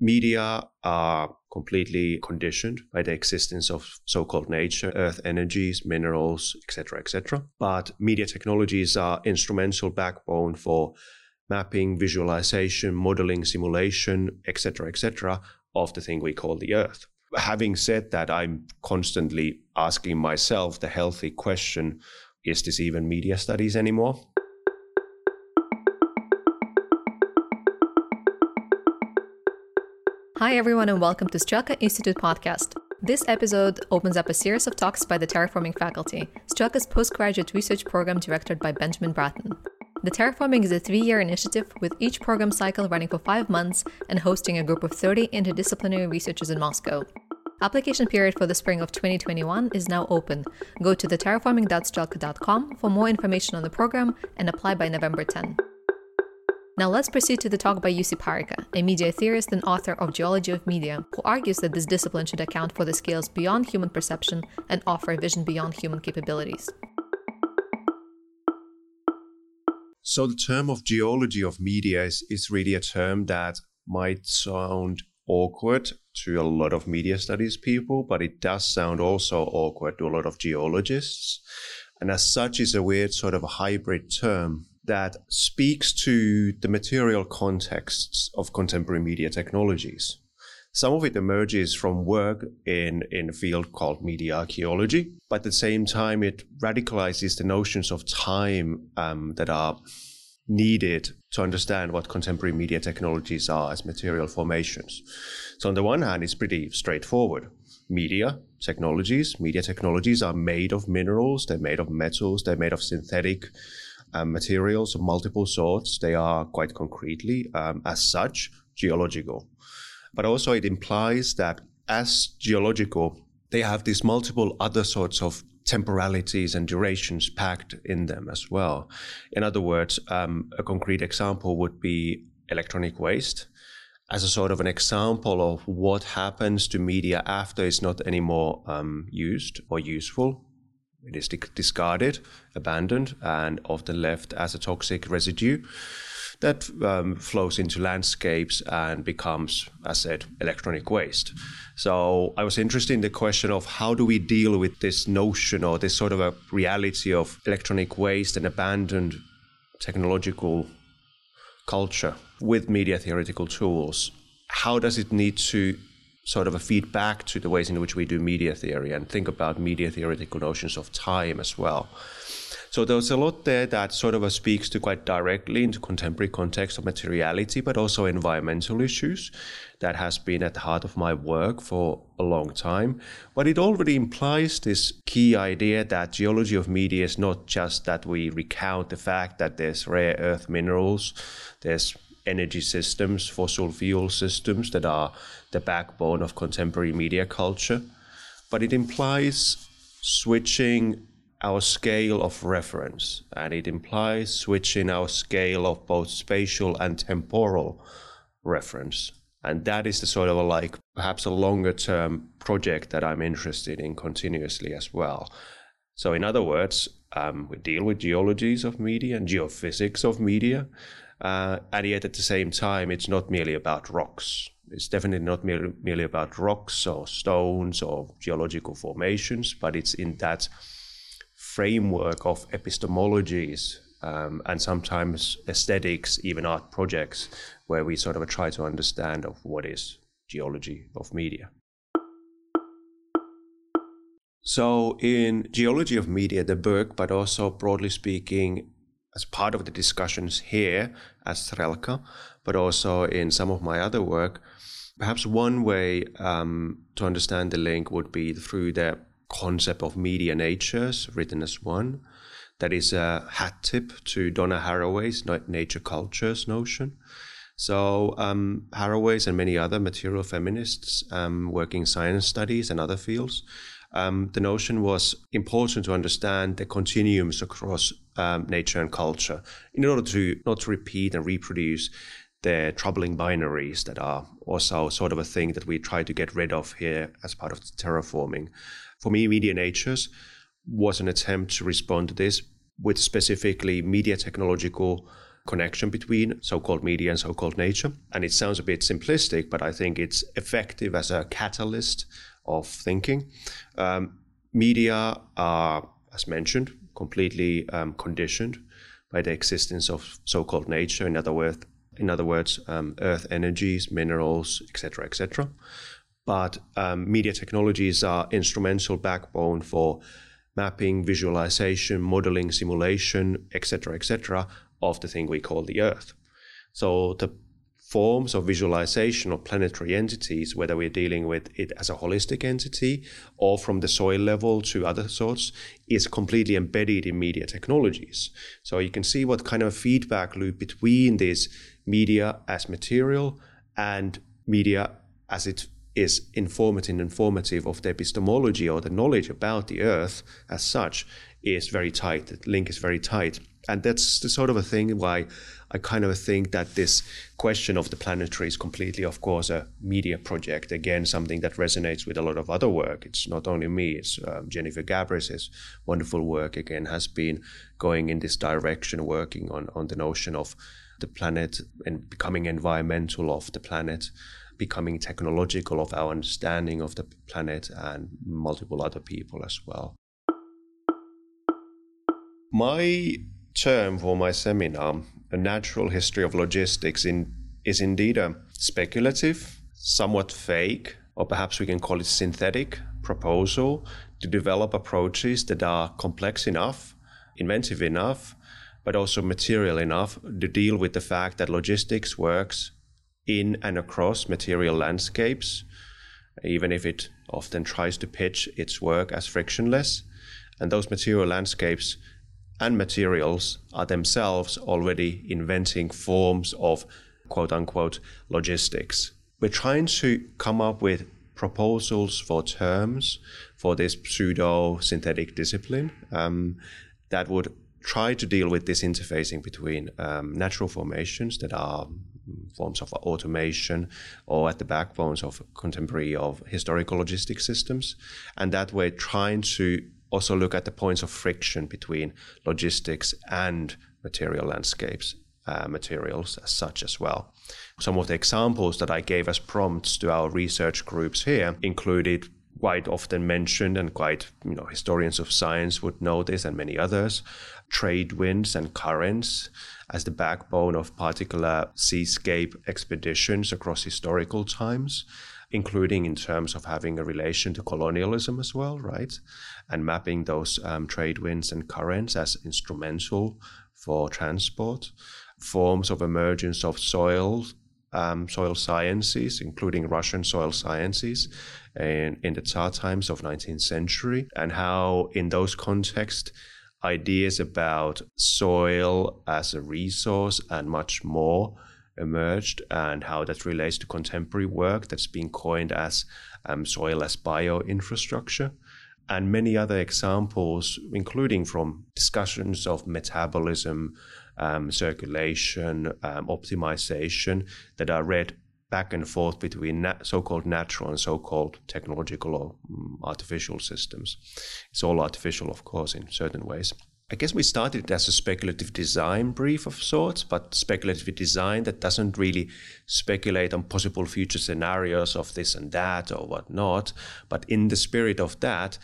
media are completely conditioned by the existence of so-called nature, earth energies, minerals, etc., etc. But media technologies are instrumental backbone for mapping, visualization, modeling, simulation, etc., etc., of the thing we call the earth. Having said that, I'm constantly asking myself the healthy question is this even media studies anymore? Hi, everyone, and welcome to Strelka Institute podcast. This episode opens up a series of talks by the Terraforming faculty, Strelka's postgraduate research program directed by Benjamin Bratton. The Terraforming is a three year initiative with each program cycle running for five months and hosting a group of 30 interdisciplinary researchers in Moscow. Application period for the spring of 2021 is now open. Go to the terraforming.strelka.com for more information on the program and apply by November 10. Now let's proceed to the talk by Jussi Parikka, a media theorist and author of Geology of Media, who argues that this discipline should account for the scales beyond human perception and offer a vision beyond human capabilities. So the term of geology of media is, is really a term that might sound awkward to a lot of media studies people, but it does sound also awkward to a lot of geologists. And as such is a weird sort of hybrid term that speaks to the material contexts of contemporary media technologies. Some of it emerges from work in, in a field called media archaeology, but at the same time, it radicalizes the notions of time um, that are needed to understand what contemporary media technologies are as material formations. So, on the one hand, it's pretty straightforward. Media technologies, media technologies are made of minerals, they're made of metals, they're made of synthetic um, materials of multiple sorts. They are quite concretely, um, as such, geological. But also, it implies that as geological, they have these multiple other sorts of temporalities and durations packed in them as well. In other words, um, a concrete example would be electronic waste as a sort of an example of what happens to media after it's not anymore um, used or useful it is discarded, abandoned, and often left as a toxic residue that um, flows into landscapes and becomes, as said, electronic waste. So I was interested in the question of how do we deal with this notion or this sort of a reality of electronic waste and abandoned technological culture with media theoretical tools. How does it need to sort of a feedback to the ways in which we do media theory and think about media theoretical notions of time as well. So there's a lot there that sort of speaks to quite directly into contemporary context of materiality, but also environmental issues that has been at the heart of my work for a long time. But it already implies this key idea that geology of media is not just that we recount the fact that there's rare earth minerals, there's energy systems, fossil fuel systems that are the backbone of contemporary media culture, but it implies switching our scale of reference and it implies switching our scale of both spatial and temporal reference. And that is the sort of a like perhaps a longer term project that I'm interested in continuously as well. So, in other words, um, we deal with geologies of media and geophysics of media, uh, and yet at the same time, it's not merely about rocks. It's definitely not merely, merely about rocks or stones or geological formations, but it's in that framework of epistemologies um, and sometimes aesthetics, even art projects, where we sort of try to understand of what is geology of media. So, in geology of media, the book, but also broadly speaking, as part of the discussions here at Strelka, but also in some of my other work, perhaps one way um, to understand the link would be through the concept of media natures, written as one. That is a hat tip to Donna Haraway's nature cultures notion. So um, Haraway's and many other material feminists um, working science studies and other fields um, the notion was important to understand the continuums across um, nature and culture in order to not to repeat and reproduce the troubling binaries that are also sort of a thing that we try to get rid of here as part of terraforming. For me, media natures was an attempt to respond to this with specifically media technological connection between so called media and so called nature. And it sounds a bit simplistic, but I think it's effective as a catalyst of thinking. Um, media are, as mentioned, completely um, conditioned by the existence of so called nature, in other words, in other words, um, earth energies, minerals, etc., etc. But um, media technologies are instrumental backbone for mapping, visualization, modeling, simulation, etc., etc., of the thing we call the Earth. So the forms of visualization of planetary entities, whether we're dealing with it as a holistic entity or from the soil level to other sorts, is completely embedded in media technologies. So you can see what kind of feedback loop between this media as material and media as it is informative and informative of the epistemology or the knowledge about the earth as such is very tight. The link is very tight. And that's the sort of a thing why I kind of think that this question of the planetary is completely, of course, a media project. Again, something that resonates with a lot of other work. It's not only me, it's um, Jennifer Gabrys' wonderful work, again, has been going in this direction, working on, on the notion of the planet and becoming environmental of the planet becoming technological of our understanding of the planet and multiple other people as well. My term for my seminar, A Natural History of Logistics, in, is indeed a speculative, somewhat fake, or perhaps we can call it synthetic proposal to develop approaches that are complex enough, inventive enough, but also material enough to deal with the fact that logistics works in and across material landscapes, even if it often tries to pitch its work as frictionless. And those material landscapes and materials are themselves already inventing forms of quote unquote logistics. We're trying to come up with proposals for terms for this pseudo synthetic discipline um, that would try to deal with this interfacing between um, natural formations that are forms of automation or at the backbones of contemporary of historical logistic systems and that way trying to also look at the points of friction between logistics and material landscapes, uh, materials as such as well. Some of the examples that I gave as prompts to our research groups here included quite often mentioned and quite you know historians of science would know this and many others trade winds and currents as the backbone of particular seascape expeditions across historical times including in terms of having a relation to colonialism as well, right? And mapping those um, trade winds and currents as instrumental for transport, forms of emergence of soil. Um, soil sciences, including Russian soil sciences, in, in the Tsar times of 19th century, and how in those contexts ideas about soil as a resource and much more emerged and how that relates to contemporary work that's been coined as um, soil as bioinfrastructure. And many other examples, including from discussions of metabolism, um, circulation, um, optimization, that are read back and forth between nat- so-called natural and so-called technological or um, artificial systems. It's all artificial, of course, in certain ways. I guess we started as a speculative design brief of sorts, but speculative design that doesn't really speculate on possible future scenarios of this and that or whatnot, but in the spirit of that,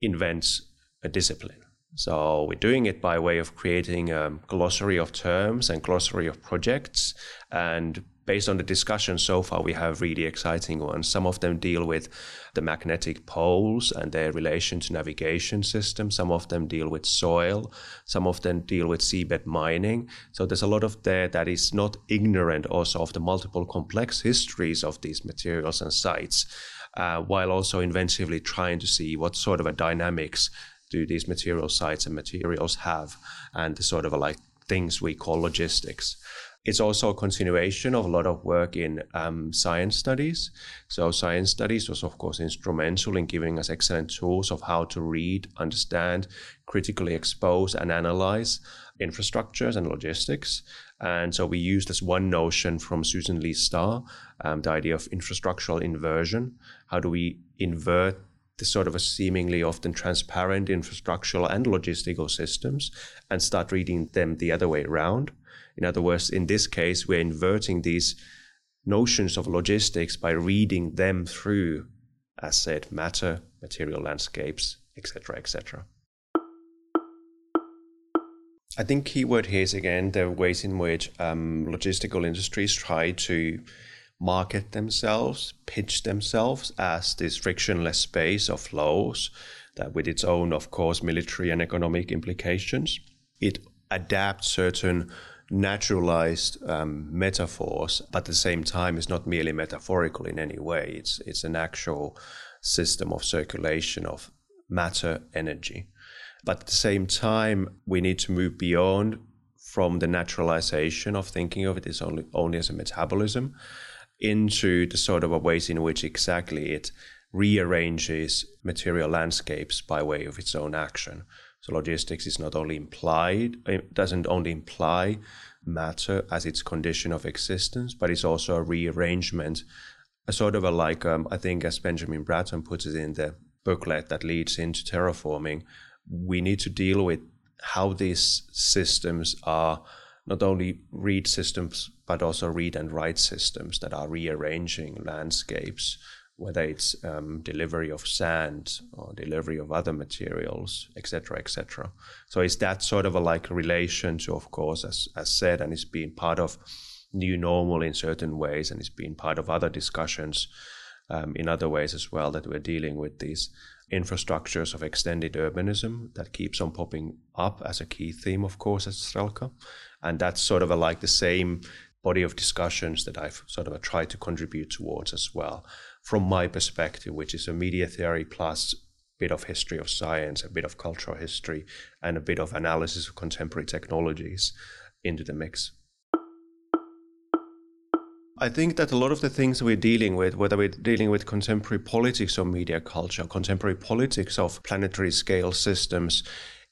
invents a discipline. So we're doing it by way of creating a glossary of terms and glossary of projects and based on the discussion so far, we have really exciting ones. Some of them deal with the magnetic poles and their relation to navigation systems. Some of them deal with soil. Some of them deal with seabed mining. So there's a lot of there that is not ignorant also of the multiple complex histories of these materials and sites, uh, while also inventively trying to see what sort of a dynamics do these material sites and materials have, and the sort of a, like things we call logistics. It's also a continuation of a lot of work in um, science studies. So, science studies was, of course, instrumental in giving us excellent tools of how to read, understand, critically expose, and analyze infrastructures and logistics. And so, we used this one notion from Susan Leigh Star, um, the idea of infrastructural inversion. How do we invert the sort of a seemingly often transparent infrastructural and logistical systems and start reading them the other way around? In other words, in this case, we're inverting these notions of logistics by reading them through, as said, matter, material landscapes, etc., etc. I think keyword here is again the ways in which um, logistical industries try to market themselves, pitch themselves as this frictionless space of flows that, with its own, of course, military and economic implications, it adapts certain naturalized um, metaphors, but at the same time, it's not merely metaphorical in any way. It's it's an actual system of circulation of matter energy. But at the same time, we need to move beyond from the naturalization of thinking of it as only, only as a metabolism into the sort of ways in which exactly it rearranges material landscapes by way of its own action. So logistics is not only implied, it doesn't only imply matter as its condition of existence, but it's also a rearrangement, a sort of a like, um, I think as Benjamin Bratton puts it in the booklet that leads into terraforming, we need to deal with how these systems are not only read systems, but also read and write systems that are rearranging landscapes, whether it's um, delivery of sand or delivery of other materials, etc., etc. So it's that sort of a like relation to, of course, as, as said, and it's been part of new normal in certain ways, and it's been part of other discussions um, in other ways as well that we're dealing with these infrastructures of extended urbanism that keeps on popping up as a key theme, of course, at Strelka. And that's sort of a, like the same body of discussions that I've sort of tried to contribute towards as well, from my perspective, which is a media theory plus bit of history of science, a bit of cultural history, and a bit of analysis of contemporary technologies into the mix. I think that a lot of the things we're dealing with, whether we're dealing with contemporary politics or media culture, contemporary politics of planetary scale systems,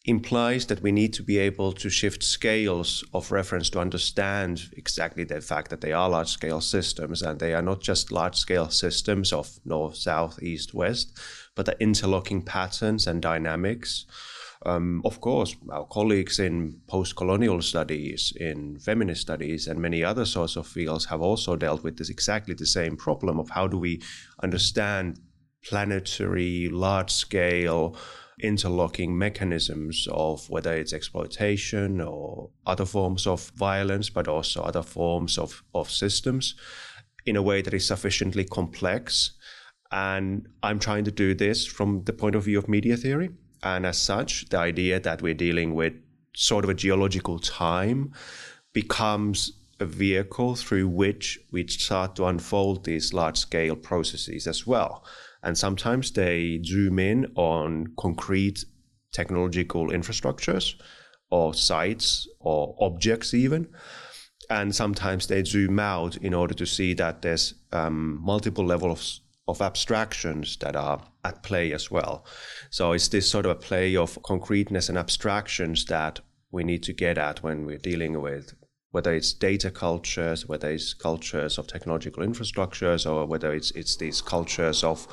implies that we need to be able to shift scales of reference to understand exactly the fact that they are large scale systems and they are not just large scale systems of north, south, east, west, but the interlocking patterns and dynamics. Um, of course, our colleagues in post colonial studies, in feminist studies, and many other sorts of fields have also dealt with this exactly the same problem of how do we understand planetary, large scale, interlocking mechanisms of whether it's exploitation or other forms of violence, but also other forms of, of systems in a way that is sufficiently complex. And I'm trying to do this from the point of view of media theory. And as such, the idea that we're dealing with sort of a geological time becomes a vehicle through which we start to unfold these large scale processes as well. And sometimes they zoom in on concrete technological infrastructures or sites or objects, even. And sometimes they zoom out in order to see that there's um, multiple levels of abstractions that are at play as well. So it's this sort of a play of concreteness and abstractions that we need to get at when we're dealing with whether it's data cultures, whether it's cultures of technological infrastructures, or whether it's it's these cultures of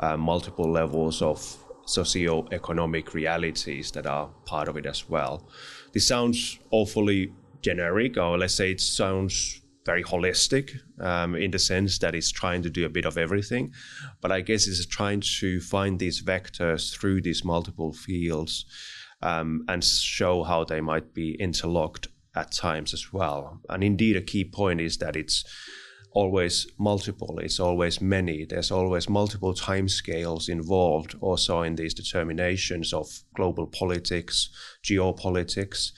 uh, multiple levels of socio-economic realities that are part of it as well. This sounds awfully generic, or let's say it sounds very holistic um, in the sense that it's trying to do a bit of everything. But I guess it's trying to find these vectors through these multiple fields um, and show how they might be interlocked at times as well. And indeed, a key point is that it's always multiple, it's always many, there's always multiple timescales involved also in these determinations of global politics, geopolitics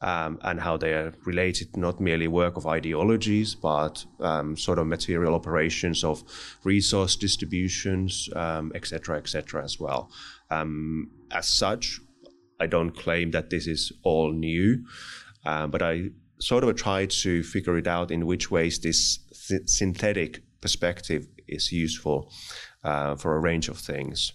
um, and how they are related not merely work of ideologies, but um, sort of material operations of resource distributions, etc., um, etc. Et as well. Um, as such, I don't claim that this is all new, uh, but I sort of try to figure it out in which ways this th- synthetic perspective is useful uh, for a range of things.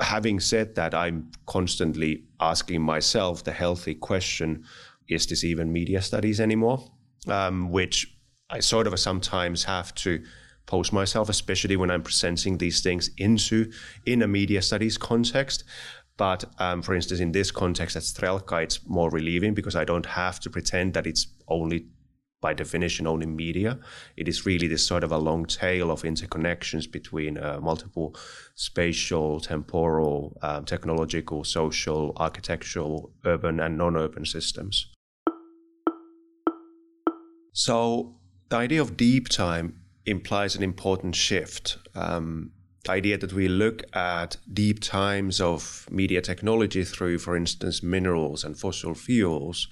Having said that, I'm constantly asking myself the healthy question is this even media studies anymore? Um, which I sort of sometimes have to pose myself, especially when I'm presenting these things into in a media studies context. But um, for instance, in this context at Strelka, it's more relieving because I don't have to pretend that it's only by definition only media. It is really this sort of a long tail of interconnections between uh, multiple spatial, temporal, um, technological, social, architectural, urban, and non urban systems. So, the idea of deep time implies an important shift. Um, the idea that we look at deep times of media technology through, for instance, minerals and fossil fuels,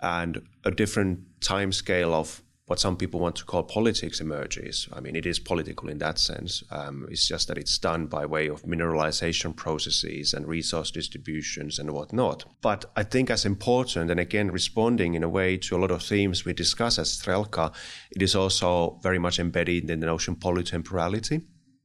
and a different time scale of what some people want to call politics emerges. I mean, it is political in that sense. Um, it's just that it's done by way of mineralization processes and resource distributions and whatnot. But I think as important, and again, responding in a way to a lot of themes we discuss as Strelka, it is also very much embedded in the notion polytemporality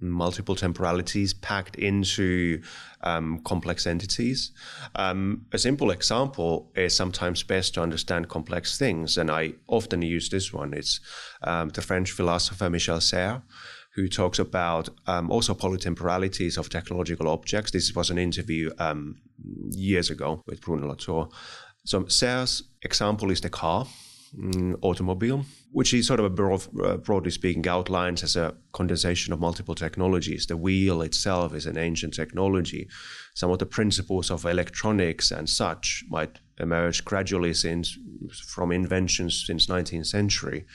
multiple temporalities packed into um, complex entities. Um, a simple example is sometimes best to understand complex things, and I often use this one. It's um, the French philosopher Michel Serres, who talks about um, also polytemporalities of technological objects. This was an interview um, years ago with Bruno Latour. So Serres' example is the car mm, automobile, which is sort of a broad, uh, broadly speaking outlines as a condensation of multiple technologies. The wheel itself is an ancient technology. Some of the principles of electronics and such might emerge gradually since from inventions since 19th century.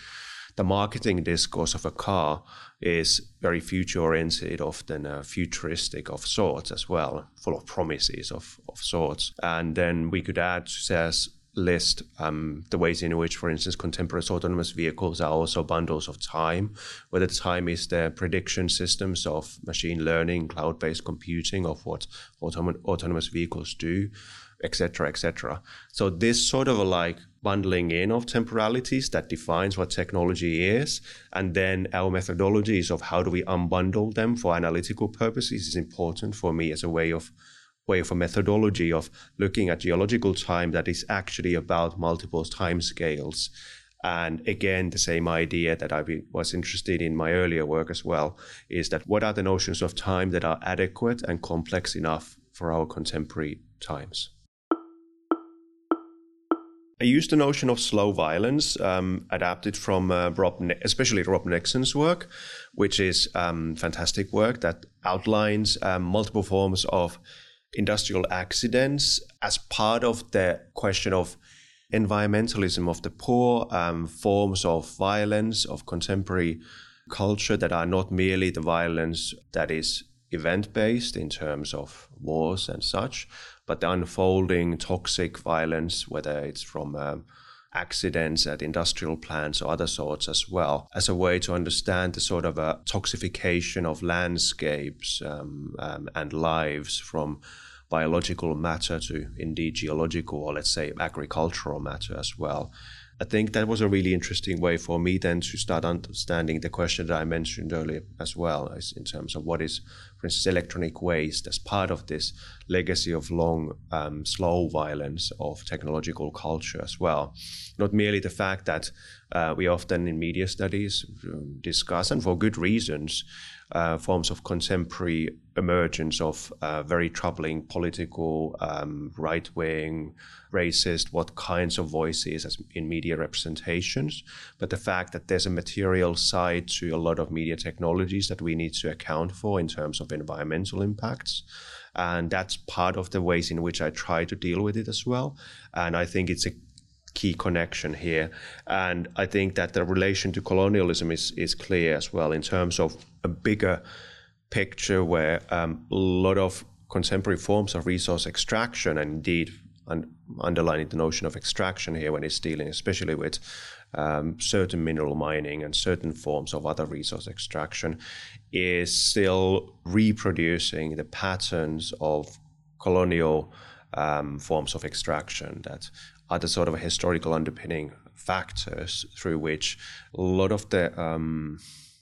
The marketing discourse of a car is very future oriented, often uh, futuristic of sorts as well, full of promises of, of sorts. And then we could add, says list um, the ways in which, for instance, contemporary autonomous vehicles are also bundles of time, whether time is the prediction systems of machine learning, cloud based computing of what autom- autonomous vehicles do, etc., etc. So, this sort of a like bundling in of temporalities that defines what technology is, and then our methodologies of how do we unbundle them for analytical purposes is important for me as a way of way of a methodology of looking at geological time that is actually about multiple time scales. And again, the same idea that I was interested in my earlier work as well is that what are the notions of time that are adequate and complex enough for our contemporary times? I used the notion of slow violence, um, adapted from uh, Rob, ne- especially Rob Nixon's work, which is um, fantastic work that outlines um, multiple forms of industrial accidents as part of the question of environmentalism of the poor, um, forms of violence of contemporary culture that are not merely the violence that is event based in terms of wars and such, but the unfolding toxic violence, whether it's from um, accidents at industrial plants or other sorts as well, as a way to understand the sort of a toxification of landscapes um, um, and lives from biological matter to indeed geological or let's say agricultural matter as well. I think that was a really interesting way for me then to start understanding the question that I mentioned earlier as well, as in terms of what is, for instance, electronic waste as part of this legacy of long, um, slow violence of technological culture as well. Not merely the fact that uh, we often in media studies um, discuss, and for good reasons, uh, forms of contemporary emergence of uh, very troubling political, um, right wing, racist, what kinds of voices in media representations. But the fact that there's a material side to a lot of media technologies that we need to account for in terms of environmental impacts. And that's part of the ways in which I try to deal with it as well. And I think it's a key connection here. And I think that the relation to colonialism is, is clear as well in terms of a bigger picture where um, a lot of contemporary forms of resource extraction and indeed un- underlining the notion of extraction here when it's dealing especially with um, certain mineral mining and certain forms of other resource extraction is still reproducing the patterns of colonial um, forms of extraction that are the sort of historical underpinning factors through which a lot of the um,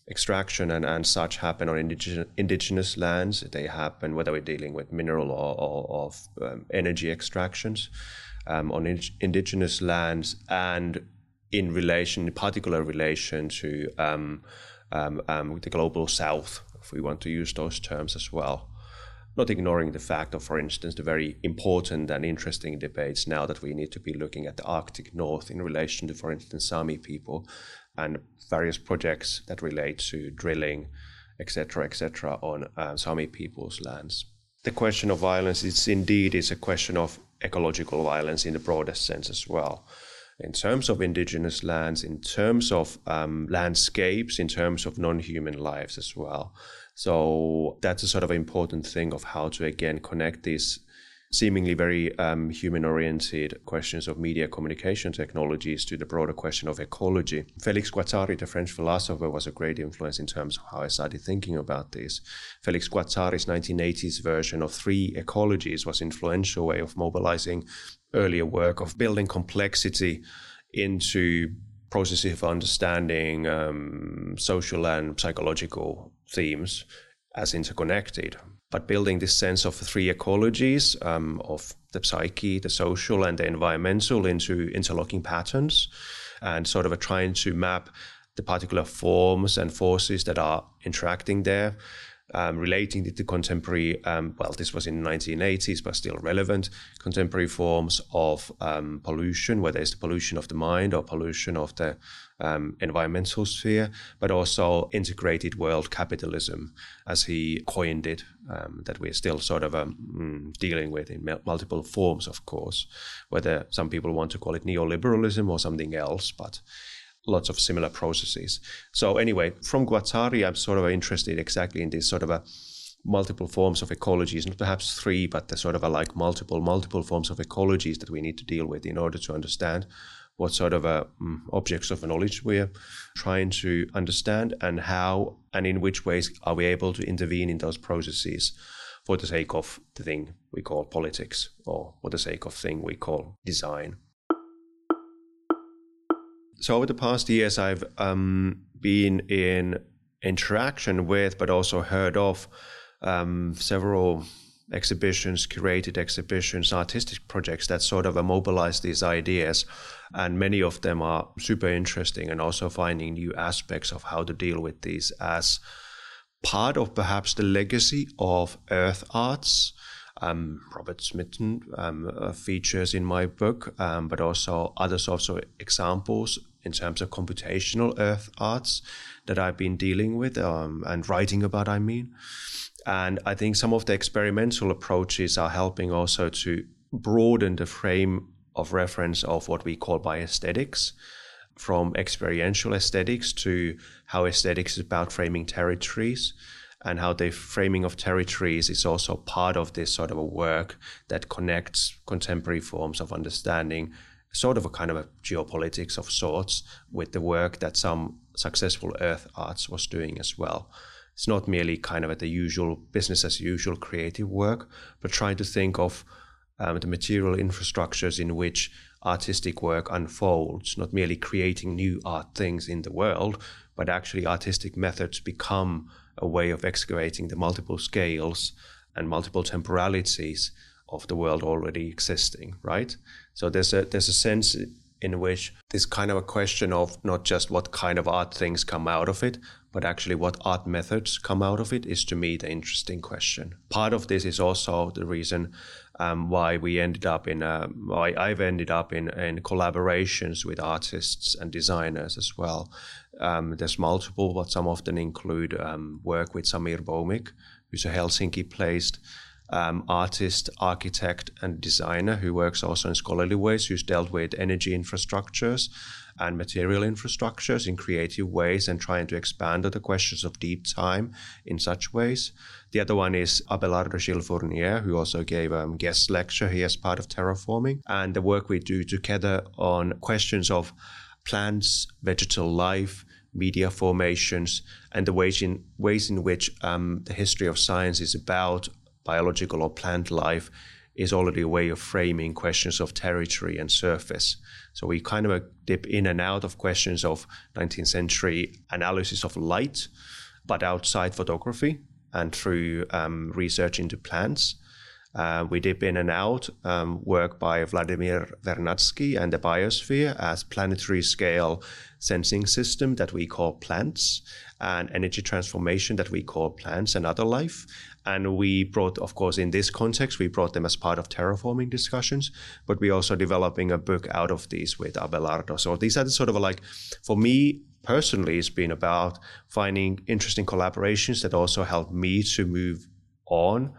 extraction and, and such happen on indigenous, indigenous lands. They happen whether we're dealing with mineral or, or of um, energy extractions um, on in, indigenous lands and in relation, in particular relation to um, um, um, the global south, if we want to use those terms as well. not ignoring the fact of, for instance, the very important and interesting debates now that we need to be looking at the Arctic North in relation to, for instance, Sami people and various projects that relate to drilling, etc., etc., on uh, Sami people's lands. The question of violence is indeed is a question of ecological violence in the broadest sense as well. In terms of indigenous lands, in terms of um, landscapes, in terms of non-human lives as well. So that's a sort of important thing of how to again connect these seemingly very um, human oriented questions of media communication technologies to the broader question of ecology. Felix Guattari, the French philosopher, was a great influence in terms of how I started thinking about this. Felix Guattari's 1980s version of three ecologies was influential way of mobilizing earlier work of building complexity into processes of understanding um, social and psychological themes as interconnected. But building this sense of three ecologies um, of the psyche, the social, and the environmental into interlocking patterns, and sort of trying to map the particular forms and forces that are interacting there um, relating it to contemporary, um, well, this was in the 1980s, but still relevant, contemporary forms of um, pollution, whether it's the pollution of the mind or pollution of the um, environmental sphere, but also integrated world capitalism, as he coined it, um, that we're still sort of um, mm, dealing with in multiple forms, of course, whether some people want to call it neoliberalism or something else, but lots of similar processes. So anyway, from Guattari, I'm sort of interested exactly in this sort of a multiple forms of ecologies, not perhaps three, but the sort of a like multiple, multiple forms of ecologies that we need to deal with in order to understand what sort of um, objects of knowledge we're trying to understand and how and in which ways are we able to intervene in those processes for the sake of the thing we call politics or for the sake of thing we call design. So over the past years, I've um, been in interaction with, but also heard of um, several exhibitions, curated exhibitions, artistic projects that sort of mobilize these ideas. And many of them are super interesting and also finding new aspects of how to deal with these as part of perhaps the legacy of earth arts. Um, Robert Smithson um, uh, features in my book, um, but also other sorts of examples in terms of computational earth arts that I've been dealing with um, and writing about, I mean. And I think some of the experimental approaches are helping also to broaden the frame of reference of what we call bioaesthetics from experiential aesthetics to how aesthetics is about framing territories and how the framing of territories is also part of this sort of a work that connects contemporary forms of understanding sort of a kind of a geopolitics of sorts with the work that some successful earth arts was doing as well. It's not merely kind of at the usual business as usual creative work, but trying to think of um, the material infrastructures in which artistic work unfolds, not merely creating new art things in the world, but actually artistic methods become a way of excavating the multiple scales and multiple temporalities of the world already existing, right? So there's a there's a sense in which this kind of a question of not just what kind of art things come out of it, but actually what art methods come out of it is to me the interesting question. Part of this is also the reason um, why we ended up in uh, why I've ended up in, in collaborations with artists and designers as well. Um, there's multiple, but some often include um, work with Samir Bhowmik, who's a Helsinki-placed um, artist, architect, and designer who works also in scholarly ways, who's dealt with energy infrastructures and material infrastructures in creative ways and trying to expand the questions of deep time in such ways. The other one is Abelardo Gil Fournier, who also gave a um, guest lecture here as part of terraforming, and the work we do together on questions of plants, vegetal life, media formations, and the ways in ways in which um, the history of science is about biological or plant life is already a way of framing questions of territory and surface. So we kind of dip in and out of questions of 19th century analysis of light, but outside photography and through um, research into plants. Uh, we dip in and out um, work by Vladimir Vernadsky and the biosphere as planetary scale sensing system that we call plants and energy transformation that we call plants and other life. And we brought, of course, in this context, we brought them as part of terraforming discussions, but we're also developing a book out of these with Abelardo. So these are the sort of like, for me, personally, it's been about finding interesting collaborations that also help me to move on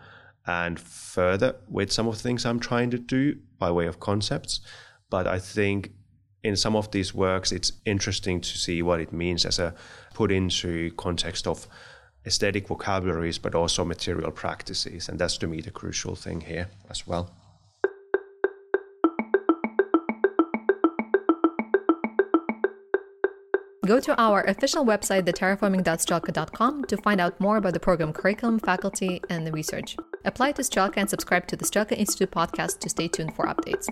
and further with some of the things I'm trying to do by way of concepts. But I think in some of these works, it's interesting to see what it means as a put into context of aesthetic vocabularies, but also material practices. And that's to me the crucial thing here as well. Go to our official website, theterraforming.strelka.com, to find out more about the program curriculum, faculty, and the research. Apply to Strelka and subscribe to the Strelka Institute podcast to stay tuned for updates.